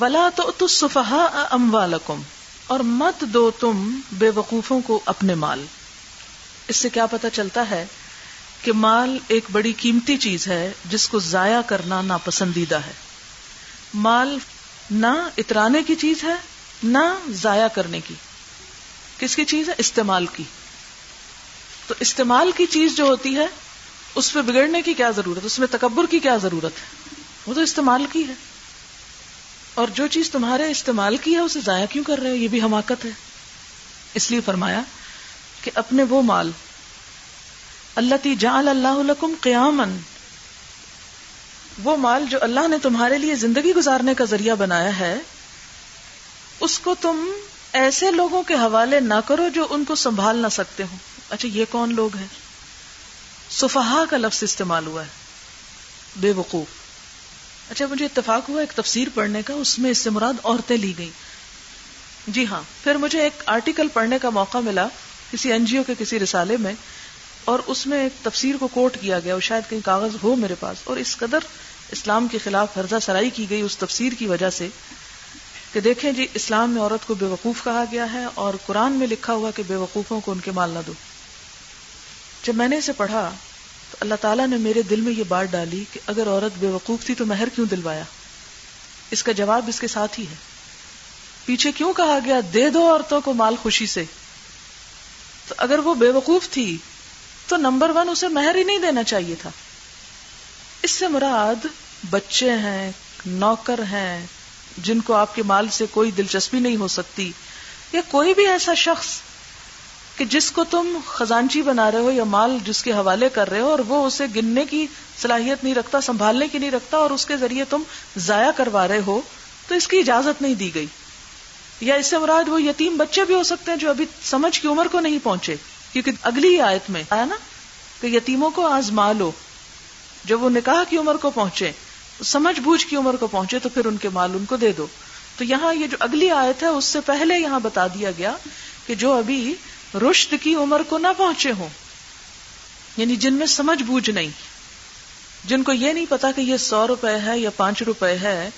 ولا تو سفہا ام اور مت دو تم بے وقوفوں کو اپنے مال۔ اس سے کیا پتا چلتا ہے کہ مال ایک بڑی قیمتی چیز ہے جس کو ضائع کرنا ناپسندیدہ ہے۔ مال نہ اترانے کی چیز ہے، نہ ضائع کرنے کی۔ کس کی چیز ہے؟ استعمال کی۔ تو استعمال کی چیز جو ہوتی ہے، اس پہ بگڑنے کی کیا ضرورت اس میں تکبر کی کیا ضرورت ہے؟ وہ تو استعمال کی ہے۔ اور جو چیز تمہارے استعمال کی ہے اسے ضائع کیوں کر رہے ہو؟ یہ بھی حماقت ہے۔ اس لیے فرمایا کہ اپنے وہ مال اللہ تی جان اللہ قیامن وہ مال جو اللہ نے تمہارے لیے زندگی گزارنے کا ذریعہ بنایا ہے، اس کو تم ایسے لوگوں کے حوالے نہ کرو جو ان کو سنبھال نہ سکتے ہو اچھا یہ کون لوگ ہیں؟ سفہا کا لفظ استعمال ہوا ہے، بے وقوف۔ اچھا مجھے اتفاق ہوا ایک تفسیر پڑھنے کا، اس میں اس سے مراد عورتیں لی گئی جی ہاں پھر مجھے ایک آرٹیکل پڑھنے کا موقع ملا کسی این جی او کے کسی رسالے میں، اور اس میں ایک تفسیر کو کوٹ کیا گیا، اور شاید کہیں کاغذ ہو میرے پاس، اور اس قدر اسلام کے خلاف فرضہ سرائی کی گئی اس تفسیر کی وجہ سے کہ دیکھیں جی اسلام میں عورت کو بے وقوف کہا گیا ہے، اور قرآن میں لکھا ہوا کہ بے وقوفوں کو ان کے مال نہ دو۔ جب میں نے اسے پڑھا اللہ تعالیٰ نے میرے دل میں یہ بات ڈالی کہ اگر عورت بے وقوف تھی تو مہر کیوں دلوایا؟ اس کا جواب اس کے ساتھ ہی ہے۔ پیچھے کیوں کہا گیا دے دو عورتوں کو مال خوشی سے؟ تو اگر وہ بے وقوف تھی تو نمبر ون اسے مہر ہی نہیں دینا چاہیے تھا۔ اس سے مراد بچے ہیں، نوکر ہیں، جن کو آپ کے مال سے کوئی دلچسپی نہیں ہو سکتی یا کوئی بھی ایسا شخص کہ جس کو تم خزانچی بنا رہے ہو یا مال جس کے حوالے کر رہے ہو اور وہ اسے گننے کی صلاحیت نہیں رکھتا، سنبھالنے کی نہیں رکھتا اور اس کے ذریعے تم ضائع کروا رہے ہو، تو اس کی اجازت نہیں دی گئی۔ یا اس سے مراد وہ یتیم بچے بھی ہو سکتے ہیں جو ابھی سمجھ کی عمر کو نہیں پہنچے، کیونکہ اگلی آیت میں آیا نا کہ یتیموں کو آزما لو جب وہ نکاح کی عمر کو پہنچے، سمجھ بوجھ کی عمر کو پہنچے، تو پھر ان کے مال ان کو دے دو۔ تو یہاں یہ جو اگلی آیت ہے، اس سے پہلے یہاں بتا دیا گیا کہ جو ابھی رشت کی عمر کو نہ پہنچے ہوں۔ یعنی جن میں سمجھ بوجھ نہیں۔ جن کو یہ نہیں پتا کہ یہ سو روپے ہے یا پانچ روپے ہے،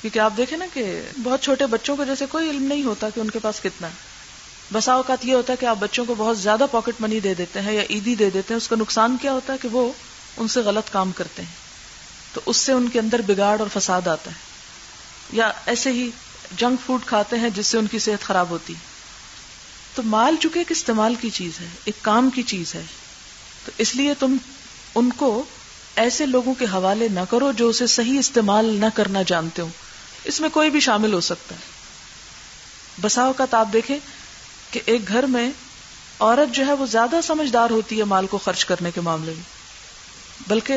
کیونکہ آپ دیکھیں نا کہ بہت چھوٹے بچوں کو جیسے کوئی علم نہیں ہوتا کہ ان کے پاس کتنا۔ ہے بسا اوقات یہ ہوتا ہے کہ آپ بچوں کو بہت زیادہ پاکٹ منی دے دیتے ہیں یا عیدی دے دیتے ہیں، اس کا نقصان کیا ہوتا ہے کہ وہ ان سے غلط کام کرتے ہیں۔ تو اس سے ان کے اندر بگاڑ اور فساد آتا ہے۔ یا ایسے ہی جنک فوڈ کھاتے ہیں جس سے ان کی صحت خراب ہوتی ہے۔ تو مال چکے ایک استعمال کی چیز ہے، ایک کام کی چیز ہے، تو اس لیے تم ان کو ایسے لوگوں کے حوالے نہ کرو جو اسے صحیح استعمال نہ کرنا جانتے ہو اس میں کوئی بھی شامل ہو سکتا ہے۔ بساؤ کا آپ دیکھیں کہ ایک گھر میں عورت جو ہے وہ زیادہ سمجھدار ہوتی ہے مال کو خرچ کرنے کے معاملے میں۔ بلکہ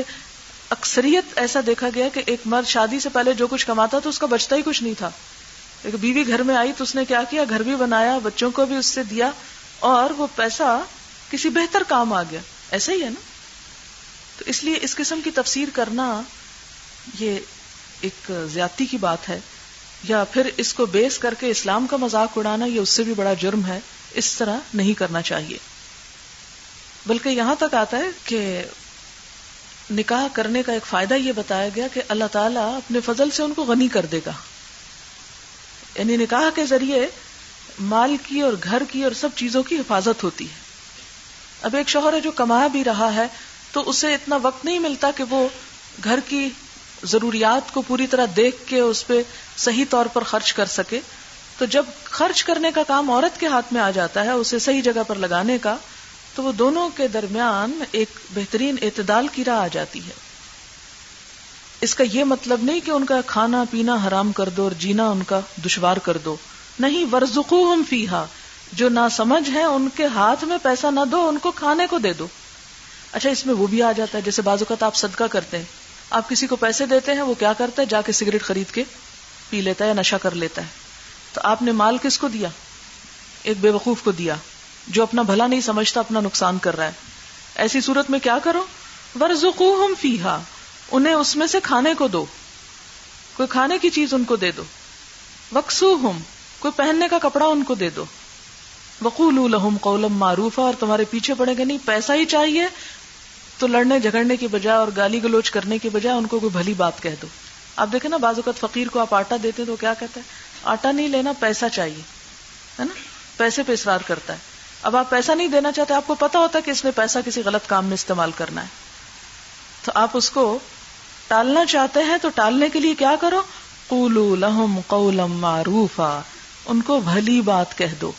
اکثریت ایسا دیکھا گیا کہ ایک مرد شادی سے پہلے جو کچھ کماتا تو اس کا بچتا ہی کچھ نہیں تھا۔ ایک بیوی گھر میں آئی تو اس نے کیا کیا؟ گھر بھی بنایا، بچوں کو بھی اس سے دیا اور وہ پیسہ کسی بہتر کام آ گیا۔ ایسا ہی ہے نا؟ تو اس لیے اس قسم کی تفسیر کرنا یہ ایک زیادتی کی بات ہے۔ یا پھر اس کو بیس کر کے اسلام کا مذاق اڑانا، یہ اس سے بھی بڑا جرم ہے۔ اس طرح نہیں کرنا چاہیے۔ بلکہ یہاں تک آتا ہے کہ نکاح کرنے کا ایک فائدہ یہ بتایا گیا کہ اللہ تعالیٰ اپنے فضل سے ان کو غنی کر دے گا۔ یعنی نکاح کے ذریعے مال کی اور گھر کی اور سب چیزوں کی حفاظت ہوتی ہے۔ اب ایک شوہر ہے جو کما بھی رہا ہے تو اسے اتنا وقت نہیں ملتا کہ وہ گھر کی ضروریات کو پوری طرح دیکھ کے اس پہ صحیح طور پر خرچ کر سکے۔ تو جب خرچ کرنے کا کام عورت کے ہاتھ میں آ جاتا ہے، اسے صحیح جگہ پر لگانے کا، تو وہ دونوں کے درمیان ایک بہترین اعتدال کی راہ آ جاتی ہے۔ اس کا یہ مطلب نہیں کہ ان کا کھانا پینا حرام کر دو اور جینا ان کا دشوار کر دو۔ نہیں ورژو ہم فیحا جو نہ سمجھ ہے ان کے ہاتھ میں پیسہ نہ دو، ان کو کھانے کو دے دو۔ اچھا اس میں وہ بھی آ جاتا ہے، جیسے بازو کا آپ صدقہ کرتے ہیں۔ آپ کسی کو پیسے دیتے ہیں، وہ کیا کرتا ہے؟ جا کے سگریٹ خرید کے پی لیتا ہے یا نشا کر لیتا ہے۔ تو آپ نے مال کس کو دیا؟ ایک بے وقوف کو دیا، جو اپنا بھلا نہیں سمجھتا، اپنا نقصان کر رہا ہے۔ ایسی صورت میں کیا کرو؟ ورژو ہم فیحا انہیں اس میں سے کھانے کو دو۔ کوئی کھانے کی چیز ان کو دے دو۔ وقسو ہم کوئی پہننے کا کپڑا ان کو دے دو۔ وقول الحم قولم معروف اور تمہارے پیچھے پڑے گا، نہیں، پیسہ ہی چاہیے۔ تو لڑنے، جھگڑنے کی بجائے اور گالی گلوچ کرنے کی بجائے ان کو کوئی بھلی بات کہہ دو۔ آپ دیکھیں نا، بعض اوقات فقیر کو آپ آٹا دیتے تو کیا کہتا ہے؟ آٹا نہیں لینا، پیسہ چاہیے۔ ہے نا؟ پیسے پہ اصرار کرتا ہے۔ اب آپ پیسہ نہیں دینا چاہتے، آپ کو پتا ہوتا ہے کہ اس نے پیسہ کسی غلط کام میں استعمال کرنا ہے۔ تو آپ اس کو ٹالنا چاہتے ہیں تو ٹالنے کے لیے کیا کرو؟ قولو لہم قولم معروفا۔ ان کو بھلی بات کہہ دو۔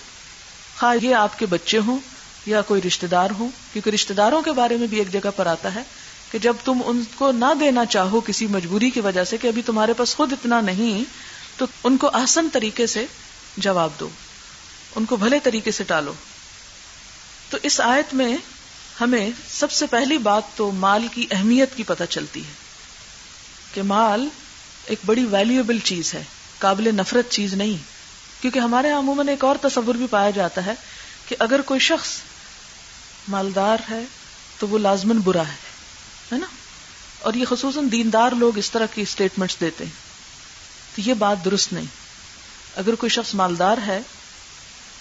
خواہ یہ آپ کے بچے ہوں یا کوئی رشتے دار ہوں، کیونکہ رشتے داروں کے بارے میں بھی ایک جگہ پر آتا ہے کہ جب تم ان کو نہ دینا چاہو کسی مجبوری کی وجہ سے کہ ابھی تمہارے پاس خود اتنا نہیں، تو ان کو آسن طریقے سے جواب دو۔ ان کو بھلے طریقے سے ٹالو۔ تو اس آیت میں ہمیں سب سے پہلی بات تو مال کی اہمیت کی پتہ چلتی ہے۔ کہ مال ایک بڑی ویلیوبل چیز ہے، قابل نفرت چیز نہیں۔ کیونکہ ہمارے عموماً ایک اور تصور بھی پایا جاتا ہے کہ اگر کوئی شخص مالدار ہے تو وہ لازمن برا ہے نا؟ اور یہ خصوصاً دیندار لوگ اس طرح کی اسٹیٹمنٹس دیتے ہیں۔ تو یہ بات درست نہیں۔ اگر کوئی شخص مالدار ہے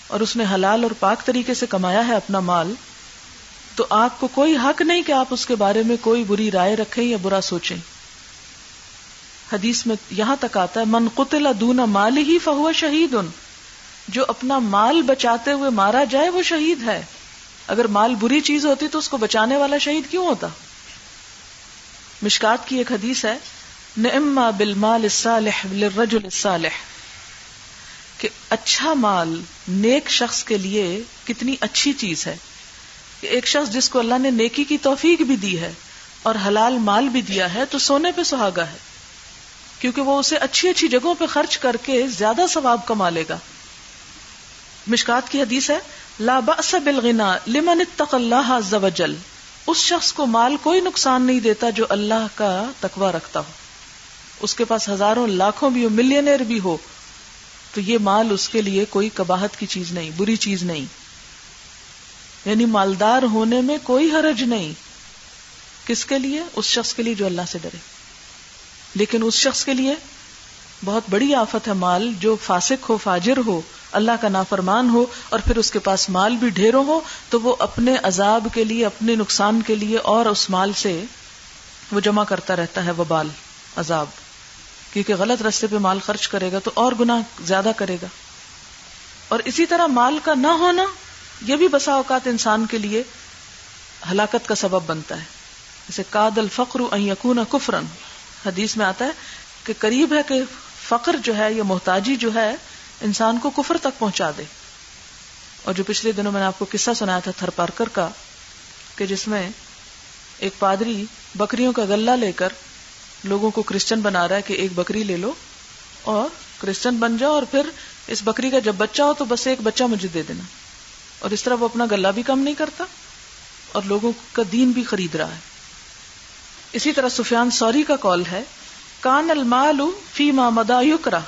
اور اس نے حلال اور پاک طریقے سے کمایا ہے اپنا مال، تو آپ کو کوئی حق نہیں کہ آپ اس کے بارے میں کوئی بری رائے رکھیں یا برا سوچیں۔ حدیث میں یہاں تک آتا ہے، من قتل دون مال ہی فہو شہید جو اپنا مال بچاتے ہوئے مارا جائے وہ شہید ہے۔ اگر مال بری چیز ہوتی تو اس کو بچانے والا شہید کیوں ہوتا؟ مشکات کی ایک حدیث ہے نعما بالمال الصالح للرجل الصالح. کہ اچھا مال نیک شخص کے لیے کتنی اچھی چیز ہے۔ کہ ایک شخص جس کو اللہ نے نیکی کی توفیق بھی دی ہے اور حلال مال بھی دیا ہے تو سونے پہ سہاگا ہے۔ کیونکہ وہ اسے اچھی اچھی جگہوں پہ خرچ کر کے زیادہ ثواب کما لے گا۔ مشکات کی حدیث ہے، لا بأس بالغنا لمن اتق اللہ عز وجل۔ اس شخص کو مال کوئی نقصان نہیں دیتا جو اللہ کا تقوی رکھتا ہو۔ اس کے پاس ہزاروں لاکھوں بھی ہو، ملینئر بھی ہو۔ تو یہ مال اس کے لیے کوئی کباہت کی چیز نہیں، بری چیز نہیں۔ یعنی مالدار ہونے میں کوئی حرج نہیں۔ کس کے لیے؟ اس شخص کے لیے جو اللہ سے ڈرے۔ لیکن اس شخص کے لیے بہت بڑی آفت ہے مال، جو فاسق ہو، فاجر ہو، اللہ کا نافرمان ہو اور پھر اس کے پاس مال بھی ڈھیروں ہو، تو وہ اپنے عذاب کے لیے، اپنے نقصان کے لیے اور اس مال سے وہ جمع کرتا رہتا ہے وہ بال، عذاب۔ کیونکہ غلط رستے پہ مال خرچ کرے گا تو اور گنا زیادہ کرے گا۔ اور اسی طرح مال کا نہ ہونا، یہ بھی بسا اوقات انسان کے لیے ہلاکت کا سبب بنتا ہے۔ جیسے کاد الفقر یقون کفرن حدیث میں آتا ہے کہ قریب ہے کہ فقر جو ہے یا محتاجی جو ہے انسان کو کفر تک پہنچا دے۔ اور جو پچھلے دنوں میں نے آپ کو قصہ سنایا تھا تھر پارکر کا کہ جس میں ایک پادری بکریوں کا گلہ لے کر لوگوں کو کرسچن بنا رہا ہے کہ ایک بکری لے لو اور کرسچن بن جاؤ اور پھر اس بکری کا جب بچہ ہو تو بس ایک بچہ مجھے دے دینا۔ اور اس طرح وہ اپنا گلہ بھی کم نہیں کرتا اور لوگوں کا دین بھی خرید رہا ہے۔ اسی طرح سفیان سوری کا کال ہے، کان المال فی ما مدا یکرا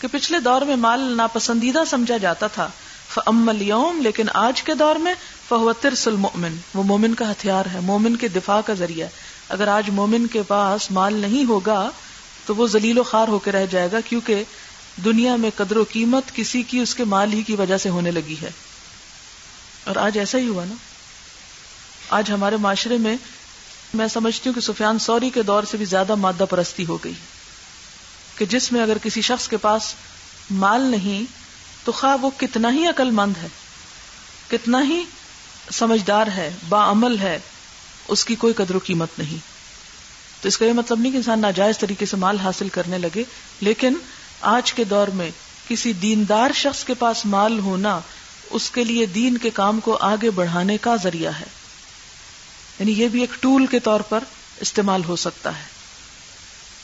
کہ پچھلے دور میں مال ناپسندیدہ سمجھا جاتا تھا فعمل یوم لیکن آج کے دور میں فہو المؤمن، وہ مومن کا ہتھیار ہے، مومن کے دفاع کا ذریعہ ہے۔ اگر آج مومن کے پاس مال نہیں ہوگا، تو وہ ذلیل و خار ہو کے رہ جائے گا، کیونکہ دنیا میں قدر و قیمت کسی کی اس کے مال ہی کی وجہ سے ہونے لگی ہے۔ اور آج ایسا ہی ہوا نا۔ آج ہمارے معاشرے میں میں سمجھتی ہوں کہ سفیان سوری کے دور سے بھی زیادہ مادہ پرستی ہو گئی کہ جس میں اگر کسی شخص کے پاس مال نہیں، تو خواہ وہ کتنا ہی عقل مند ہے، کتنا ہی سمجھدار ہے، با عمل ہے، اس کی کوئی قدر و قیمت نہیں۔ تو اس کا یہ مطلب نہیں کہ انسان ناجائز طریقے سے مال حاصل کرنے لگے، لیکن آج کے دور میں کسی دیندار شخص کے پاس مال ہونا، اس کے لیے دین کے کام کو آگے بڑھانے کا ذریعہ ہے۔ یعنی یہ بھی ایک ٹول کے طور پر استعمال ہو سکتا ہے۔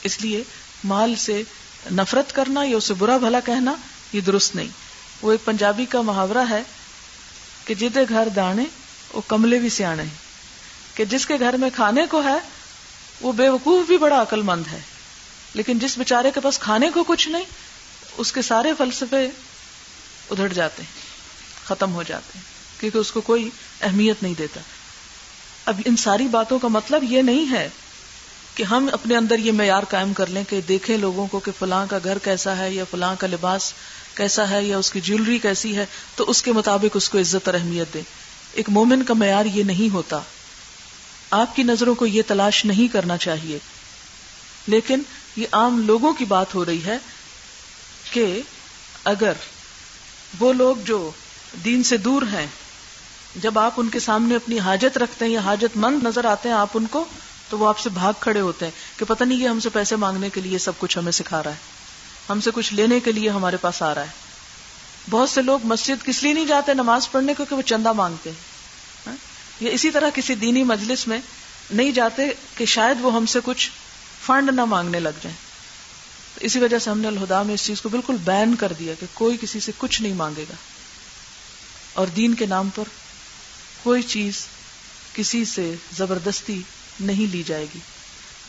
اس لیے مال سے نفرت کرنا یا اسے برا بھلا کہنا یہ درست نہیں۔ وہ ایک پنجابی کا محاورہ ہے کہ جدے گھر دانے، وہ کملے بھی سیانے کہ جس کے گھر میں کھانے کو ہے، وہ بے وقوف بھی بڑا عقل مند ہے۔ لیکن جس بیچارے کے پاس کھانے کو کچھ نہیں، اس کے سارے فلسفے ادھر جاتے ہیں، ختم ہو جاتے ہیں، کیونکہ اس کو کوئی اہمیت نہیں دیتا۔ اب ان ساری باتوں کا مطلب یہ نہیں ہے کہ ہم اپنے اندر یہ معیار قائم کر لیں کہ دیکھیں لوگوں کو کہ فلاں کا گھر کیسا ہے یا فلاں کا لباس کیسا ہے یا اس کی جیولری کیسی ہے، تو اس کے مطابق اس کو عزت اور اہمیت دیں۔ ایک مومن کا معیار یہ نہیں ہوتا۔ آپ کی نظروں کو یہ تلاش نہیں کرنا چاہیے۔ لیکن یہ عام لوگوں کی بات ہو رہی ہے کہ اگر وہ لوگ جو دین سے دور ہیں جب آپ ان کے سامنے اپنی حاجت رکھتے ہیں یا حاجت مند نظر آتے ہیں آپ ان کو، تو وہ آپ سے بھاگ کھڑے ہوتے ہیں کہ پتہ نہیں یہ ہم سے پیسے مانگنے کے لیے سب کچھ ہمیں سکھا رہا ہے۔ ہم سے کچھ لینے کے لیے ہمارے پاس آ رہا ہے۔ بہت سے لوگ مسجد کس لیے نہیں جاتے نماز پڑھنے؟ کو کہ وہ چندہ مانگتے ہیں۔ ہاں؟ یا اسی طرح کسی دینی مجلس میں نہیں جاتے کہ شاید وہ ہم سے کچھ فنڈ نہ مانگنے لگ جائیں۔ تو اسی وجہ سے ہم نے الہدا میں اس چیز کو بالکل بین کر دیا کہ کوئی کسی سے کچھ نہیں مانگے گا۔ اور دین کے نام پر کوئی چیز کسی سے زبردستی نہیں لی جائے گی۔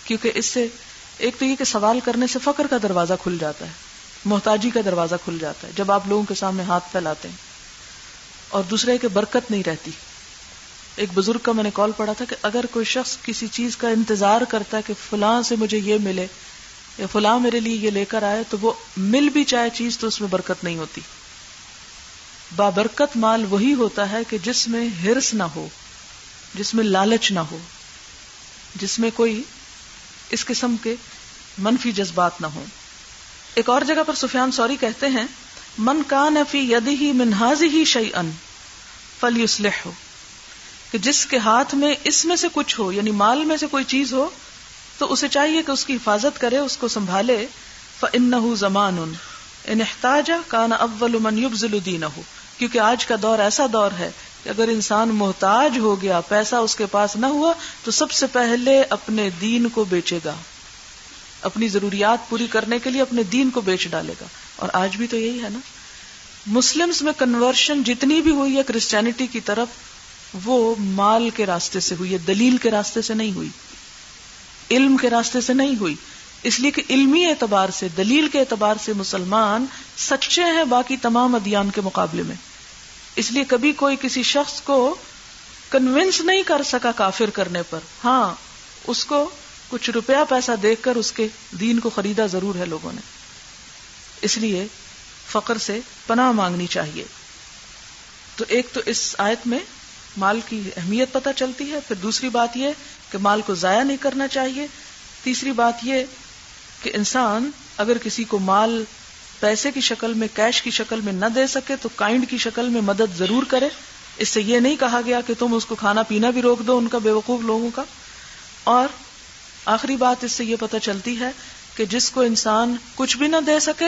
کیونکہ اس سے ایک تو یہ کہ سوال کرنے سے فقر کا دروازہ کھل جاتا ہے، محتاجی کا دروازہ کھل جاتا ہے۔ جب آپ لوگوں کے سامنے ہاتھ پھیلاتے ہیں اور دوسرے کہ برکت نہیں رہتی۔ ایک بزرگ کا میں نے کال پڑھا تھا کہ اگر کوئی شخص کسی چیز کا انتظار کرتا ہے کہ فلاں سے مجھے یہ ملے یا فلاں میرے لیے یہ لے کر آئے تو وہ مل بھی چاہے چیز تو اس میں برکت نہیں ہوتی۔ بابرکت مال وہی ہوتا ہے کہ جس میں ہرس نہ ہو، جس میں لالچ نہ ہو، جس میں کوئی اس قسم کے منفی جذبات نہ ہوں۔ ایک اور جگہ پر سفیان سوری کہتے ہیں، من کان فی ید ہی منہاز ہی شعی ان فل ہو کہ جس کے ہاتھ میں اس میں سے کچھ ہو یعنی مال میں سے کوئی چیز ہو، تو اسے چاہیے کہ اس کی حفاظت کرے، اس کو سنبھالے فن زمان ان احتاجا کان اول من یبزل دین ہو کیونکہ آج کا دور ایسا دور ہے کہ اگر انسان محتاج ہو گیا، پیسہ اس کے پاس نہ ہوا، تو سب سے پہلے اپنے دین کو بیچے گا۔ اپنی ضروریات پوری کرنے کے لیے اپنے دین کو بیچ ڈالے گا۔ اور آج بھی تو یہی ہے نا۔ مسلمس میں کنورشن جتنی بھی ہوئی ہے کرسچینٹی کی طرف، وہ مال کے راستے سے ہوئی ہے، دلیل کے راستے سے نہیں ہوئی۔ علم کے راستے سے نہیں ہوئی۔ اس لیے کہ علمی اعتبار سے، دلیل کے اعتبار سے مسلمان سچے ہیں باقی تمام ادیان کے مقابلے میں۔ اس لیے کبھی کوئی کسی شخص کو کنوینس نہیں کر سکا کافر کرنے پر۔ ہاں اس کو کچھ روپیہ پیسہ دیکھ کر اس کے دین کو خریدا ضرور ہے لوگوں نے۔ اس لیے فقر سے پناہ مانگنی چاہیے۔ تو ایک تو اس آیت میں مال کی اہمیت پتہ چلتی ہے، پھر دوسری بات یہ کہ مال کو ضائع نہیں کرنا چاہیے۔ تیسری بات یہ کہ انسان اگر کسی کو مال پیسے کی شکل میں کیش کی شکل میں نہ دے سکے، تو کائنڈ کی شکل میں مدد ضرور کرے۔ اس سے یہ نہیں کہا گیا کہ تم اس کو کھانا پینا بھی روک دو ان کا بے وقوف لوگوں کا۔ اور آخری بات اس سے یہ پتہ چلتی ہے کہ جس کو انسان کچھ بھی نہ دے سکے،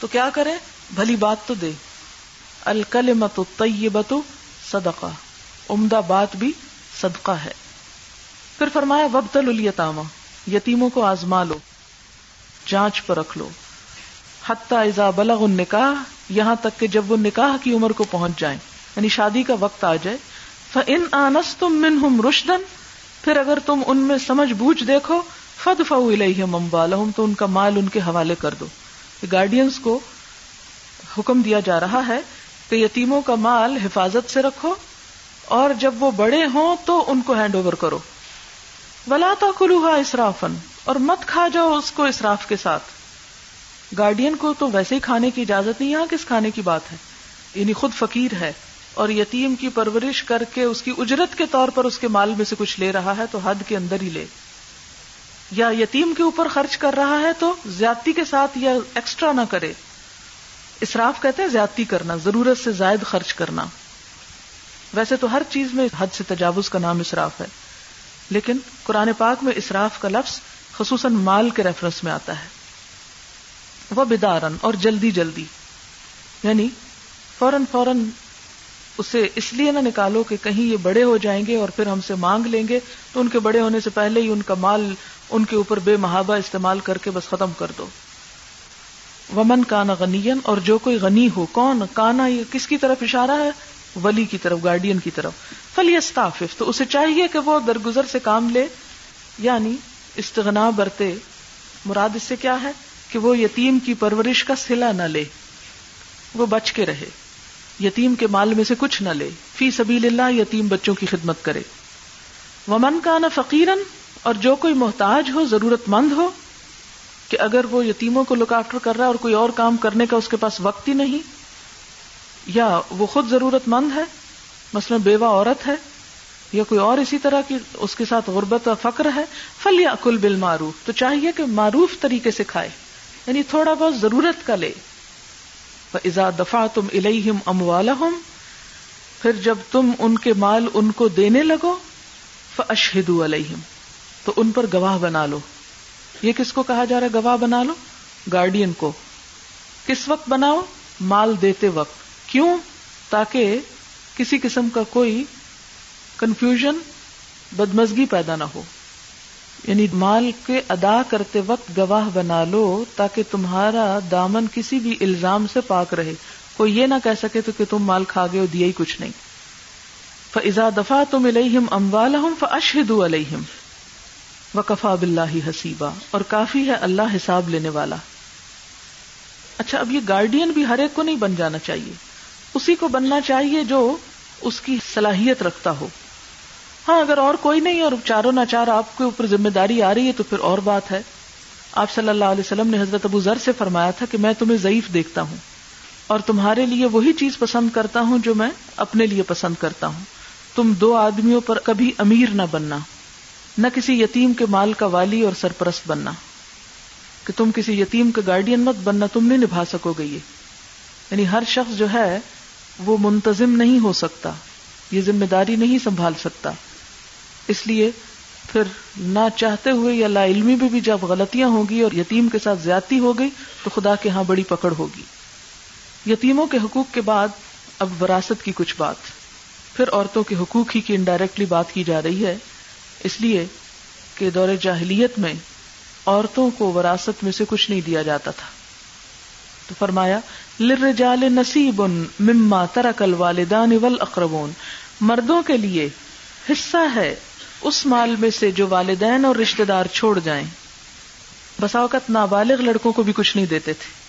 تو کیا کرے؟ بھلی بات تو دے۔ الکل مت بتو صدقہ۔ عمدہ بات بھی صدقہ ہے۔ پھر فرمایا وبتل الیتاما یتیموں کو آزما لو۔ جانچ پر رکھ لو۔ ازا بلغ النکاح، یہاں تک کہ جب وہ نکاح کی عمر کو پہنچ جائیں یعنی شادی کا وقت آ جائے ان آنس تم من ہم پھر اگر تم ان میں سمجھ بوجھ دیکھو فد فو ممبالحم تو ان کا مال ان کے حوالے کر دو۔ گارڈینس کو حکم دیا جا رہا ہے کہ یتیموں کا مال حفاظت سے رکھو، اور جب وہ بڑے ہوں تو ان کو ہینڈ اوور کرو۔ ولا تو کلوہا اسرافن اور مت کھا جاؤ اس کو اسراف کے ساتھ۔ گارڈین کو تو ویسے ہی کھانے کی اجازت نہیں، یہاں کس کھانے کی بات ہے؟ یعنی خود فقیر ہے اور یتیم کی پرورش کر کے اس کی اجرت کے طور پر اس کے مال میں سے کچھ لے رہا ہے تو حد کے اندر ہی لے۔ یا یتیم کے اوپر خرچ کر رہا ہے تو زیادتی کے ساتھ یا ایکسٹرا نہ کرے۔ اسراف کہتے ہیں زیادتی کرنا، ضرورت سے زائد خرچ کرنا۔ ویسے تو ہر چیز میں حد سے تجاوز کا نام اسراف ہے، لیکن قرآن پاک میں اسراف کا لفظ خصوصاً مال کے ریفرنس میں آتا ہے۔ وہ بدارن اور جلدی جلدی۔ یعنی فوراً فوراً اسے اس لیے نہ نکالو کہ کہیں یہ بڑے ہو جائیں گے اور پھر ہم سے مانگ لیں گے۔ تو ان کے بڑے ہونے سے پہلے ہی ان کا مال ان کے اوپر بے محابہ استعمال کر کے بس ختم کر دو۔ ومن کانا غنی اور جو کوئی غنی ہو، کون؟ کانا یہ کس کی طرف اشارہ ہے؟ ولی کی طرف گارڈین کی طرف۔ فلی استافف تو اسے چاہیے کہ وہ درگزر سے کام لے۔ یعنی استغنا برتے، مراد اس سے کیا ہے؟ کہ وہ یتیم کی پرورش کا سلا نہ لے، وہ بچ کے رہے۔ یتیم کے مال میں سے کچھ نہ لے، فی سبیل اللہ یتیم بچوں کی خدمت کرے۔ ومن کا نہ فقیرن اور جو کوئی محتاج ہو، ضرورت مند ہو، کہ اگر وہ یتیموں کو لک آفٹر کر رہا ہے اور کوئی اور کام کرنے کا اس کے پاس وقت ہی نہیں، یا وہ خود ضرورت مند ہے، مثلا بیوہ عورت ہے یا کوئی اور اسی طرح کی اس کے ساتھ غربت و فقر ہے فل یا کل بل معروف تو چاہیے کہ معروف طریقے سے کھائے۔ یعنی تھوڑا بہت ضرورت کا لے۔ ازا دفاع تم الہم ام پھر جب تم ان کے مال ان کو دینے لگو فشہد علیہم تو ان پر گواہ بنا لو۔ یہ کس کو کہا جا رہا ہے گواہ بنا لو؟ گارڈین کو۔ کس وقت بناؤ؟ مال دیتے وقت۔ کیوں؟ تاکہ کسی قسم کا کوئی کنفیوژن بدمزگی پیدا نہ ہو۔ یعنی مال کے ادا کرتے وقت گواہ بنا لو تاکہ تمہارا دامن کسی بھی الزام سے پاک رہے۔ کوئی یہ نہ کہہ سکے تو کہ تم مال کھا گئے دیا ہی کچھ نہیں۔ فضا دفاع تم الہم اموال فشہد الہم وکفا بلّہ حسیبہ اور کافی ہے اللہ حساب لینے والا۔ اچھا اب یہ گارڈین بھی ہر ایک کو نہیں بن جانا چاہیے۔ اسی کو بننا چاہیے جو اس کی صلاحیت رکھتا ہو۔ ہاں اگر اور کوئی نہیں اور چاروں نہ چار آپ کے اوپر ذمہ داری آ رہی ہے تو پھر اور بات ہے۔ آپ صلی اللہ علیہ وسلم نے حضرت ابو ذر سے فرمایا تھا کہ میں تمہیں ضعیف دیکھتا ہوں اور تمہارے لیے وہی چیز پسند کرتا ہوں جو میں اپنے لیے پسند کرتا ہوں۔ تم دو آدمیوں پر کبھی امیر نہ بننا، نہ کسی یتیم کے مال کا والی اور سرپرست بننا۔ کہ تم کسی یتیم کا گارڈین مت بننا، تم نہیں نبھا سکو گے یہ۔ یعنی ہر شخص جو ہے، وہ منتظم نہیں ہو سکتا، یہ ذمہ داری نہیں سنبھال سکتا۔ اس لیے پھر نہ چاہتے ہوئے یا لا علمی بھی, بھی جب غلطیاں ہوگی اور یتیم کے ساتھ زیادتی ہو گئی تو خدا کے ہاں بڑی پکڑ ہوگی۔ یتیموں کے حقوق کے بعد اب وراثت کی کچھ بات۔ پھر عورتوں کے حقوق ہی کی انڈائریکٹلی بات کی جا رہی ہے۔ اس لیے کہ دور جاہلیت میں عورتوں کو وراثت میں سے کچھ نہیں دیا جاتا تھا۔ تو فرمایا لرجال نصیب مما ترک الوالدان والاقربون مردوں کے لیے حصہ ہے اس مال میں سے جو والدین اور رشتہ دار چھوڑ جائیں۔ بسا اوقات نابالغ لڑکوں کو بھی کچھ نہیں دیتے تھے۔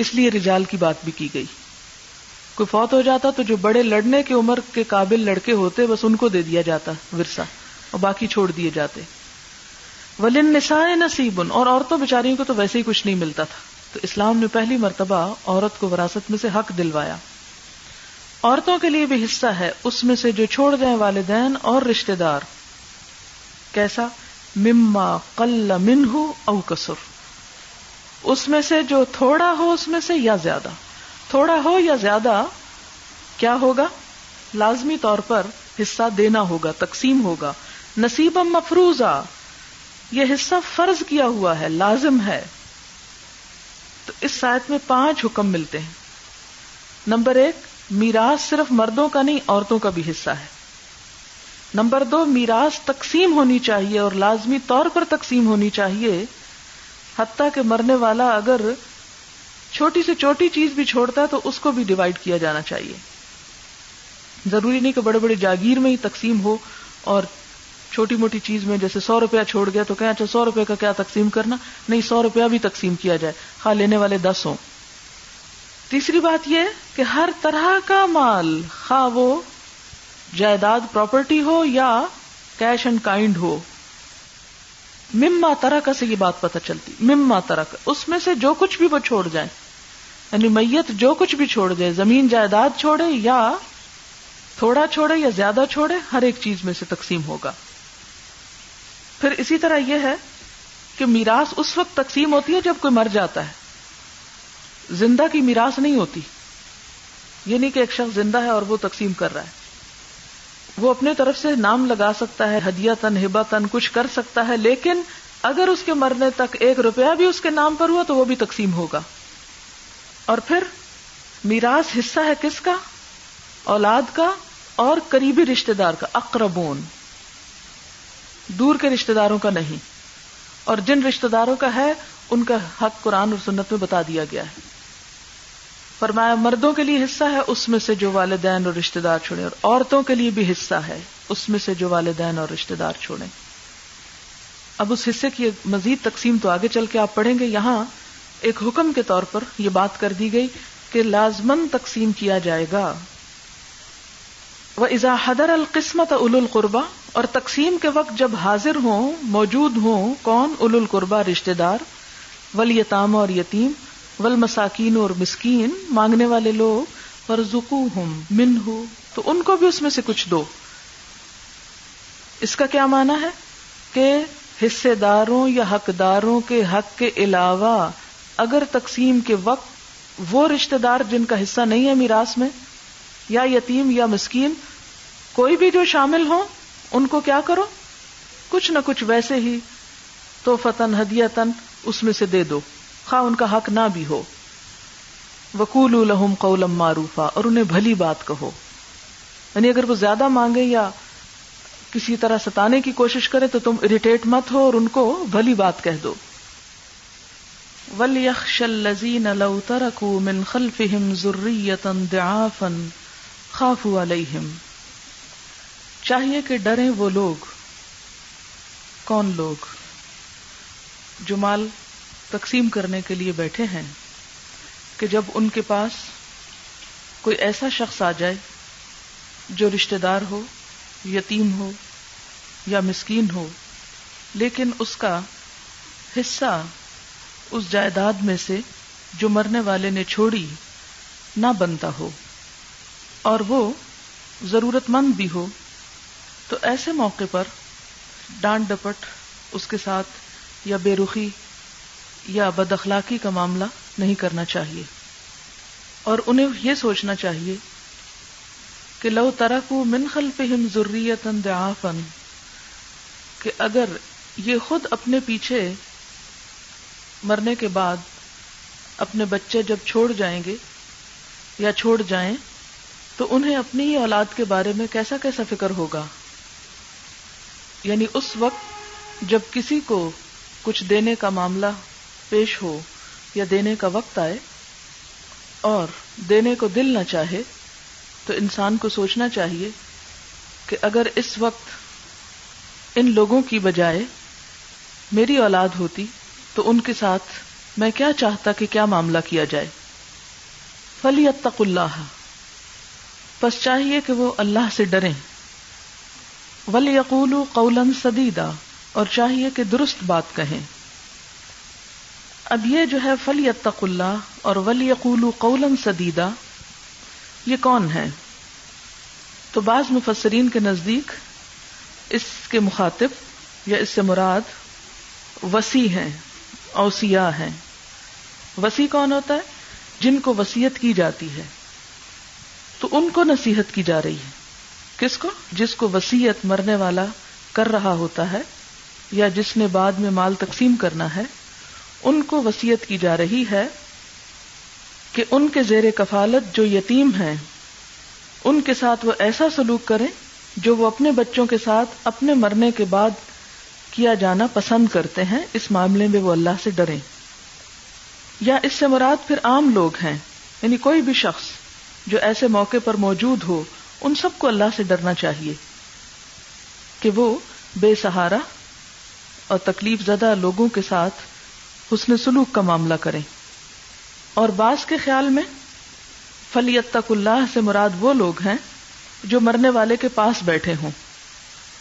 اس لیے رجال کی بات بھی کی گئی۔ کوئی فوت ہو جاتا تو جو بڑے لڑنے کی عمر کے قابل لڑکے ہوتے، بس ان کو دے دیا جاتا، ورثہ، اور باقی چھوڑ دیے جاتے۔ ولن نسائے نصیب اور عورتوں بیچاریوں کو تو ویسے ہی کچھ نہیں ملتا تھا۔ تو اسلام نے پہلی مرتبہ عورت کو وراثت میں سے حق دلوایا۔ عورتوں کے لیے بھی حصہ ہے، اس میں سے جو چھوڑ جائیں والدین اور رشتے دار۔ کیسا؟ مما قل من او کسر۔ اس میں سے جو تھوڑا ہو اس میں سے یا زیادہ۔ تھوڑا ہو یا زیادہ کیا ہوگا؟ لازمی طور پر حصہ دینا ہوگا، تقسیم ہوگا۔ نصیب مفروضہ۔ یہ حصہ فرض کیا ہوا ہے، لازم ہے۔ تو اس سائت میں پانچ حکم ملتے ہیں۔ نمبر ایک، میراث صرف مردوں کا نہیں، عورتوں کا بھی حصہ ہے۔ نمبر دو، میراث تقسیم ہونی چاہیے اور لازمی طور پر تقسیم ہونی چاہیے، حتیٰ کہ مرنے والا اگر چھوٹی سے چھوٹی چیز بھی چھوڑتا ہے تو اس کو بھی ڈیوائڈ کیا جانا چاہیے۔ ضروری نہیں کہ بڑے بڑے جاگیر میں ہی تقسیم ہو اور چھوٹی موٹی چیز میں جیسے سو روپیہ چھوڑ گیا تو کہ اچھا سو روپے کا کیا تقسیم کرنا؟ نہیں، سو روپیہ بھی تقسیم کیا جائے۔ خواہ لینے والے دس ہوں۔ تیسری بات یہ کہ ہر طرح کا مال، خواہ وہ جائیداد پراپرٹی ہو یا کیش اینڈ کائنڈ ہو، مما طرح کا سے یہ بات پتہ چلتی، مما طرح کا اس میں سے جو کچھ بھی وہ چھوڑ جائے یعنی میت جو کچھ بھی چھوڑ جائے زمین جائیداد چھوڑے یا تھوڑا چھوڑے یا زیادہ چھوڑے، ہر ایک چیز میں سے تقسیم ہوگا۔ پھر اسی طرح یہ ہے کہ میراث اس وقت تقسیم ہوتی ہے جب کوئی مر جاتا ہے۔ زندہ کی میراث نہیں ہوتی، یہ نہیں کہ ایک شخص زندہ ہے اور وہ تقسیم کر رہا ہے۔ وہ اپنے طرف سے نام لگا سکتا ہے، ہدیہ تن ہبا تن، کچھ کر سکتا ہے، لیکن اگر اس کے مرنے تک ایک روپیہ بھی اس کے نام پر ہوا تو وہ بھی تقسیم ہوگا۔ اور پھر میراث حصہ ہے کس کا؟ اولاد کا اور قریبی رشتے دار کا، اقربون۔ دور کے رشتے داروں کا نہیں۔ اور جن رشتے داروں کا ہے، ان کا حق قرآن اور سنت میں بتا دیا گیا ہے۔ فرمایا، مردوں کے لیے حصہ ہے، اس میں سے جو والدین اور رشتے دار چھوڑے اور عورتوں کے لیے بھی حصہ ہے، اس میں سے جو والدین اور رشتے دار چھوڑے اب اس حصے کی مزید تقسیم تو آگے چل کے آپ پڑھیں گے۔ یہاں ایک حکم کے طور پر یہ بات کر دی گئی کہ لازمن تقسیم کیا جائے گا۔ وہ ازا حدر القسمت اول القربا اور تقسیم کے وقت جب حاضر ہوں، موجود ہوں، کون؟ اول القربا رشتے دار ول یتام اور یتیم۔ ول مساکین اور مسکین مانگنے والے لوگ پر زکو ہوں من ہو تو ان کو بھی اس میں سے کچھ دو۔ اس کا کیا مانا ہے؟ کہ حصے داروں یا حقداروں کے حق کے علاوہ اگر تقسیم کے وقت وہ رشتے دار جن کا حصہ نہیں ہے میراث میں، یا یتیم یا مسکین، کوئی بھی جو شامل ہو ان کو کیا کرو؟ کچھ نہ کچھ ویسے ہی تو فتن ہدیتن اس میں سے دے دو۔ خواہ ان کا حق نہ بھی ہو۔ وکول الحم قولم معروفا، اور انہیں بھلی بات کہو۔ یعنی اگر وہ زیادہ مانگے یا کسی طرح ستانے کی کوشش کرے تو تم اریٹیٹ مت ہو اور ان کو بھلی بات کہہ دو۔ ولیخش الذین لو ترکوا من خلفهم ذریتا ضعافا خافوا علیہم چاہیے کہ ڈریں وہ لوگ۔ کون لوگ؟ جو مال تقسیم کرنے کے لیے بیٹھے ہیں کہ جب ان کے پاس کوئی ایسا شخص آ جائے جو رشتے دار ہو، یتیم ہو یا مسکین ہو، لیکن اس کا حصہ اس جائیداد میں سے جو مرنے والے نے چھوڑی نہ بنتا ہو اور وہ ضرورت مند بھی ہو، تو ایسے موقع پر ڈانٹ ڈپٹ اس کے ساتھ یا بے رخی یا بد اخلاقی کا معاملہ نہیں کرنا چاہیے۔ اور انہیں یہ سوچنا چاہیے کہ لو ترکو من خلفہم ذریتا ضعافا، کہ اگر یہ خود اپنے پیچھے مرنے کے بعد اپنے بچے جب چھوڑ جائیں گے یا چھوڑ جائیں، تو انہیں اپنی ہی اولاد کے بارے میں کیسا کیسا فکر ہوگا؟ یعنی اس وقت جب کسی کو کچھ دینے کا معاملہ پیش ہو یا دینے کا وقت آئے اور دینے کو دل نہ چاہے، تو انسان کو سوچنا چاہیے کہ اگر اس وقت ان لوگوں کی بجائے میری اولاد ہوتی تو ان کے ساتھ میں کیا چاہتا کہ کیا معاملہ کیا جائے؟ فلی اتق اللہ بس چاہیے کہ وہ اللہ سے ڈریں۔ ول یقول قولن سدیدہ اور چاہیے کہ درست بات کہیں۔ اب یہ جو ہے فلی اتق اللہ اور ول یقول قولن سدیدہ یہ کون ہے؟ تو بعض مفسرین کے نزدیک اس کے مخاطب یا اس سے مراد وسیع ہیں اوسیا ہیں۔ وسیع کون ہوتا ہے؟ جن کو وسیعت کی جاتی ہے۔ تو ان کو نصیحت کی جا رہی ہے۔ کس کو؟ جس کو وسیعت مرنے والا کر رہا ہوتا ہے یا جس نے بعد میں مال تقسیم کرنا ہے۔ ان کو وسیعت کی جا رہی ہے کہ ان کے زیر کفالت جو یتیم ہیں، ان کے ساتھ وہ ایسا سلوک کریں جو وہ اپنے بچوں کے ساتھ اپنے مرنے کے بعد کیا جانا پسند کرتے ہیں، اس معاملے میں وہ اللہ سے ڈریں۔ یا اس سے مراد پھر عام لوگ ہیں یعنی کوئی بھی شخص جو ایسے موقع پر موجود ہو، ان سب کو اللہ سے ڈرنا چاہیے کہ وہ بے سہارا اور تکلیف زدہ لوگوں کے ساتھ حسن سلوک کا معاملہ کریں۔ اور بعض کے خیال میں فلیت تک اللہ سے مراد وہ لوگ ہیں جو مرنے والے کے پاس بیٹھے ہوں۔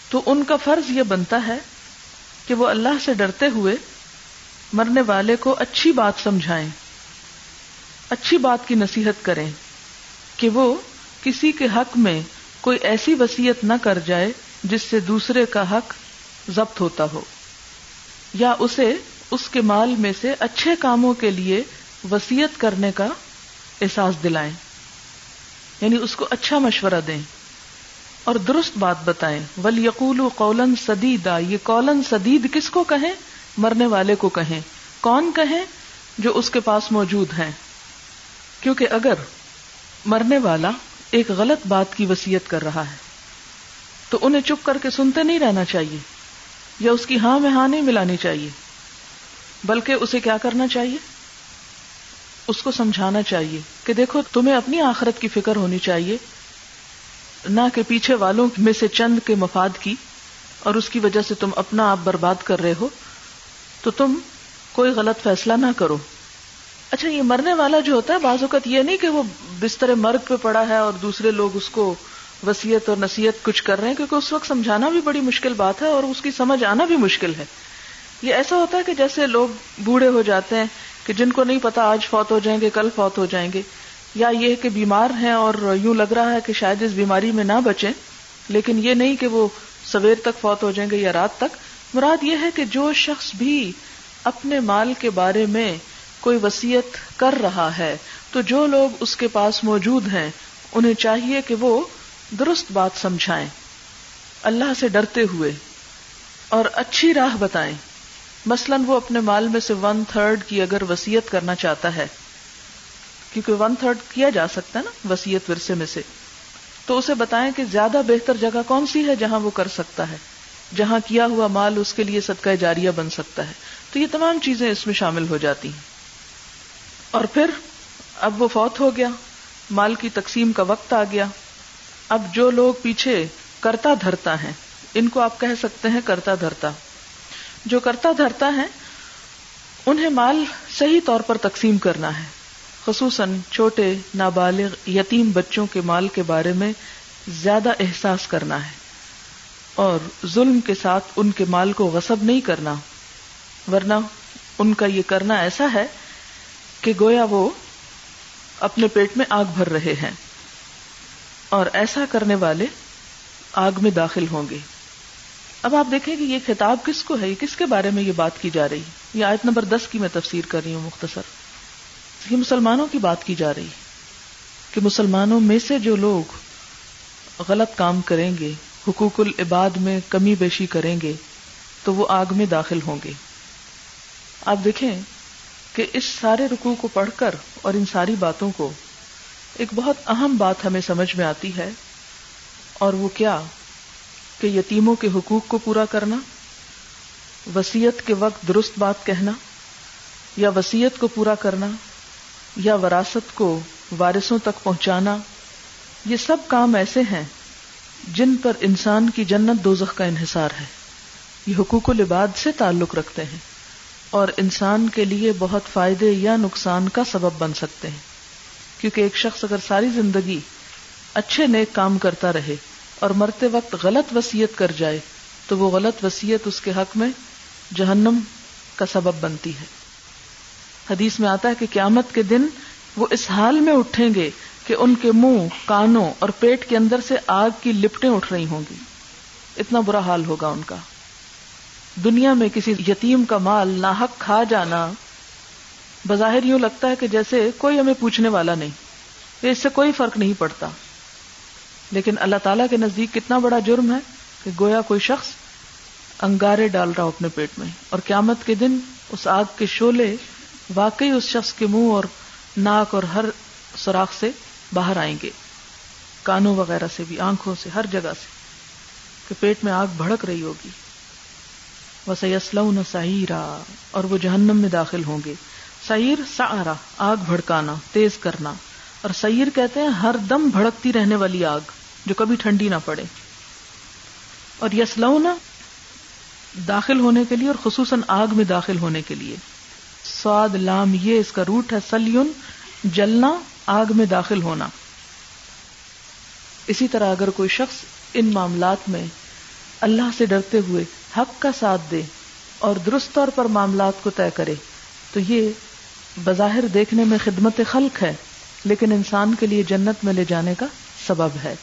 تو ان کا فرض یہ بنتا ہے کہ وہ اللہ سے ڈرتے ہوئے مرنے والے کو اچھی بات سمجھائیں، اچھی بات کی نصیحت کریں کہ وہ کسی کے حق میں کوئی ایسی وسیعت نہ کر جائے جس سے دوسرے کا حق ضبط ہوتا ہو، یا اسے اس کے مال میں سے اچھے کاموں کے لیے وسیعت کرنے کا احساس دلائیں۔ یعنی اس کو اچھا مشورہ دیں۔ اور درست بات بتائیں۔ ول یقول قولن سدیدا یہ قولن سدید کس کو کہیں؟ مرنے والے کو کہیں۔ کون کہیں؟ جو اس کے پاس موجود ہیں۔ کیونکہ اگر مرنے والا ایک غلط بات کی وسیعت کر رہا ہے، تو انہیں چپ کر کے سنتے نہیں رہنا چاہیے، یا اس کی ہاں میں ہاں نہیں ملانی چاہیے۔ بلکہ اسے کیا کرنا چاہیے؟ اس کو سمجھانا چاہیے کہ دیکھو، تمہیں اپنی آخرت کی فکر ہونی چاہیے، نہ کہ پیچھے والوں میں سے چند کے مفاد کی، اور اس کی وجہ سے تم اپنا آپ برباد کر رہے ہو۔ تو تم کوئی غلط فیصلہ نہ کرو۔ اچھا یہ مرنے والا جو ہوتا ہے، بعض اوقات یہ نہیں کہ وہ بستر مرگ پہ پڑا ہے اور دوسرے لوگ اس کو وسیعت اور نصیحت کچھ کر رہے ہیں، کیونکہ اس وقت سمجھانا بھی بڑی مشکل بات ہے اور اس کی سمجھ آنا بھی مشکل ہے۔ یہ ایسا ہوتا ہے کہ جیسے لوگ بوڑھے ہو جاتے ہیں کہ جن کو نہیں پتا آج فوت ہو جائیں گے، کل فوت ہو جائیں گے۔ یا یہ کہ بیمار ہیں اور یوں لگ رہا ہے کہ شاید اس بیماری میں نہ بچیں، لیکن یہ نہیں کہ وہ سویر تک فوت ہو جائیں گے یا رات تک۔ مراد یہ ہے کہ جو شخص بھی اپنے مال کے بارے میں کوئی وسیعت کر رہا ہے، تو جو لوگ اس کے پاس موجود ہیں، انہیں چاہیے کہ وہ درست بات سمجھائیں، اللہ سے ڈرتے ہوئے اور اچھی راہ بتائیں۔ مثلا وہ اپنے مال میں سے ون تھرڈ کی اگر وسیعت کرنا چاہتا ہے، کیونکہ ون تھرڈ کیا جا سکتا ہے نا وسیعت ورثے میں سے۔ تو اسے بتائیں کہ زیادہ بہتر جگہ کون سی ہے جہاں وہ کر سکتا ہے، جہاں کیا ہوا مال اس کے لیے صدقہ جاریہ بن سکتا ہے۔ تو یہ تمام چیزیں اس میں شامل ہو جاتی ہیں۔ اور پھر اب وہ فوت ہو گیا، مال کی تقسیم کا وقت آ گیا۔ اب جو لوگ پیچھے کرتا دھرتا ہے ان کو آپ کہہ سکتے ہیں کرتا دھرتا۔ جو کرتا دھرتا ہے، انہیں مال صحیح طور پر تقسیم کرنا ہے۔ خصوصاً چھوٹے، نابالغ، یتیم بچوں کے مال کے بارے میں زیادہ احساس کرنا ہے۔ اور ظلم کے ساتھ ان کے مال کو غصب نہیں کرنا۔ ورنہ ان کا یہ کرنا ایسا ہے کہ گویا وہ اپنے پیٹ میں آگ بھر رہے ہیں۔ اور ایسا کرنے والے آگ میں داخل ہوں گے۔ اب آپ دیکھیں کہ یہ خطاب کس کو ہے؟ کس کے بارے میں یہ بات کی جا رہی یہ آیت نمبر دس کی میں تفسیر کر رہی ہوں مختصر۔ یہ مسلمانوں کی بات کی جا رہی کہ مسلمانوں میں سے جو لوگ غلط کام کریں گے، حقوق العباد میں کمی بیشی کریں گے، تو وہ آگ میں داخل ہوں گے۔ آپ دیکھیں کہ اس سارے رکوع کو پڑھ کر اور ان ساری باتوں کو ایک بہت اہم بات ہمیں سمجھ میں آتی ہے اور وہ کیا؟ کہ یتیموں کے حقوق کو پورا کرنا وسیعت کے وقت درست بات کہنا، یا وسیعت کو پورا کرنا، یا وراثت کو وارثوں تک پہنچانا، یہ سب کام ایسے ہیں جن پر انسان کی جنت دوزخ کا انحصار ہے۔ یہ حقوق العباد سے تعلق رکھتے ہیں اور انسان کے لیے بہت فائدے یا نقصان کا سبب بن سکتے ہیں۔ کیونکہ ایک شخص اگر ساری زندگی اچھے نیک کام کرتا رہے اور مرتے وقت غلط وسیعت کر جائے تو وہ غلط وسیعت اس کے حق میں جہنم کا سبب بنتی ہے۔ حدیث میں آتا ہے کہ قیامت کے دن وہ اس حال میں اٹھیں گے کہ ان کے منہ، کانوں اور پیٹ کے اندر سے آگ کی لپٹیں اٹھ رہی ہوں گی۔ اتنا برا حال ہوگا ان کا۔ دنیا میں کسی یتیم کا مال ناحق کھا جانا بظاہر یوں لگتا ہے کہ جیسے کوئی ہمیں پوچھنے والا نہیں، اس سے کوئی فرق نہیں پڑتا۔ لیکن اللہ تعالیٰ کے نزدیک کتنا بڑا جرم ہے کہ گویا کوئی شخص انگارے ڈال رہا ہو اپنے پیٹ میں اور قیامت کے دن اس آگ کے شولے واقعی اس شخص کے منہ اور ناک اور ہر سوراخ سے باہر آئیں گے، کانوں وغیرہ سے بھی، آنکھوں سے، ہر جگہ سے، کہ پیٹ میں آگ بھڑک رہی ہوگی۔ وہ سیسلم سعیرا اور وہ جہنم میں داخل ہوں گے۔ سعیر سارا آگ بھڑکانا، تیز کرنا۔ اور سعیر کہتے ہیں ہر دم بھڑکتی رہنے والی آگ۔ جو کبھی ٹھنڈی نہ پڑے۔ اور یسلونا داخل ہونے کے لیے اور خصوصاً آگ میں داخل ہونے کے لیے۔ سواد لام یہ اس کا روٹ ہے، سلیون جلنا، آگ میں داخل ہونا۔ اسی طرح اگر کوئی شخص ان معاملات میں اللہ سے ڈرتے ہوئے حق کا ساتھ دے اور درست طور پر معاملات کو طے کرے، تو یہ بظاہر دیکھنے میں خدمت خلق ہے، لیکن انسان کے لیے جنت میں لے جانے کا سبب ہے۔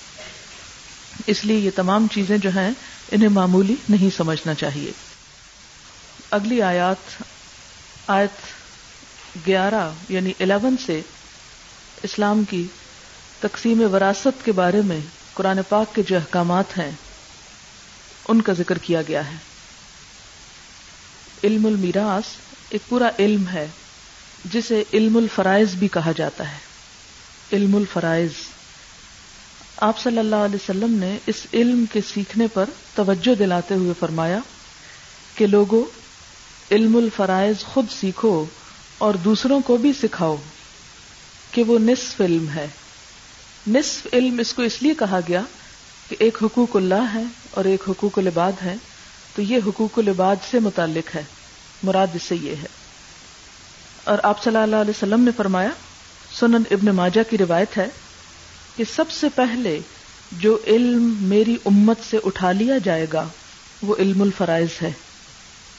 اس لیے یہ تمام چیزیں جو ہیں انہیں معمولی نہیں سمجھنا چاہیے۔ اگلی آیات، آیت گیارہ یعنی الیون سے اسلام کی تقسیم وراثت کے بارے میں قرآن پاک کے جو احکامات ہیں، ان کا ذکر کیا گیا ہے۔ علم المیراث ایک پورا علم ہے، جسے علم الفرائض بھی کہا جاتا ہے۔ علم الفرائض۔ آپ صلی اللہ علیہ وسلم نے اس علم کے سیکھنے پر توجہ دلاتے ہوئے فرمایا کہ لوگوں علم الفرائض خود سیکھو اور دوسروں کو بھی سکھاؤ کہ وہ نصف علم ہے۔ نصف علم اس کو اس لیے کہا گیا کہ ایک حقوق اللہ ہے اور ایک حقوق العباد ہے، تو یہ حقوق العباد سے متعلق ہے۔ مراد اس سے یہ ہے۔ اور آپ صلی اللہ علیہ وسلم نے فرمایا، سنن ابن ماجہ کی روایت ہے کہ سب سے پہلے جو علم میری امت سے اٹھا لیا جائے گا، وہ علم الفرائض ہے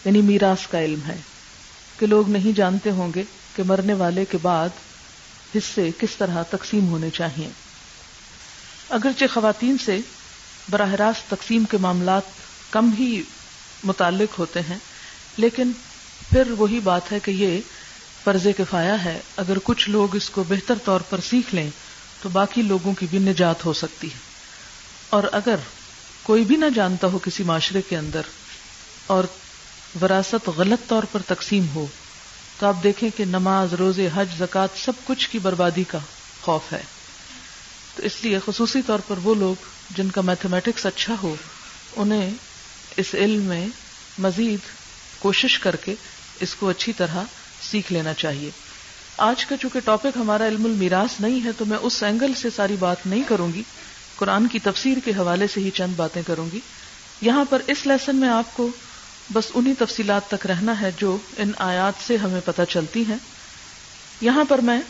یعنی میراث کا علم ہے۔ کہ لوگ نہیں جانتے ہوں گے کہ مرنے والے کے بعد حصے کس طرح تقسیم ہونے چاہیے اگرچہ خواتین سے براہ راست تقسیم کے معاملات کم ہی متعلق ہوتے ہیں، لیکن پھر وہی بات ہے کہ یہ فرض کفایا ہے، اگر کچھ لوگ اس کو بہتر طور پر سیکھ لیں تو باقی لوگوں کی بھی نجات ہو سکتی ہے۔ اور اگر کوئی بھی نہ جانتا ہو کسی معاشرے کے اندر اور وراثت غلط طور پر تقسیم ہو، تو آپ دیکھیں کہ نماز، روزے، حج زکات سب کچھ کی بربادی کا خوف ہے۔ تو اس لیے خصوصی طور پر وہ لوگ جن کا میتھمیٹکس اچھا ہو، انہیں اس علم میں مزید کوشش کر کے اس کو اچھی طرح سیکھ لینا چاہیے۔ آج کا چونکہ ٹاپک ہمارا علم المیراث نہیں ہے تو میں اس اینگل سے ساری بات نہیں کروں گی۔ قرآن کی تفسیر کے حوالے سے ہی چند باتیں کروں گی۔ یہاں پر اس لیسن میں آپ کو بس انہی تفصیلات تک رہنا ہے جو ان آیات سے ہمیں پتہ چلتی ہیں۔ یہاں پر میں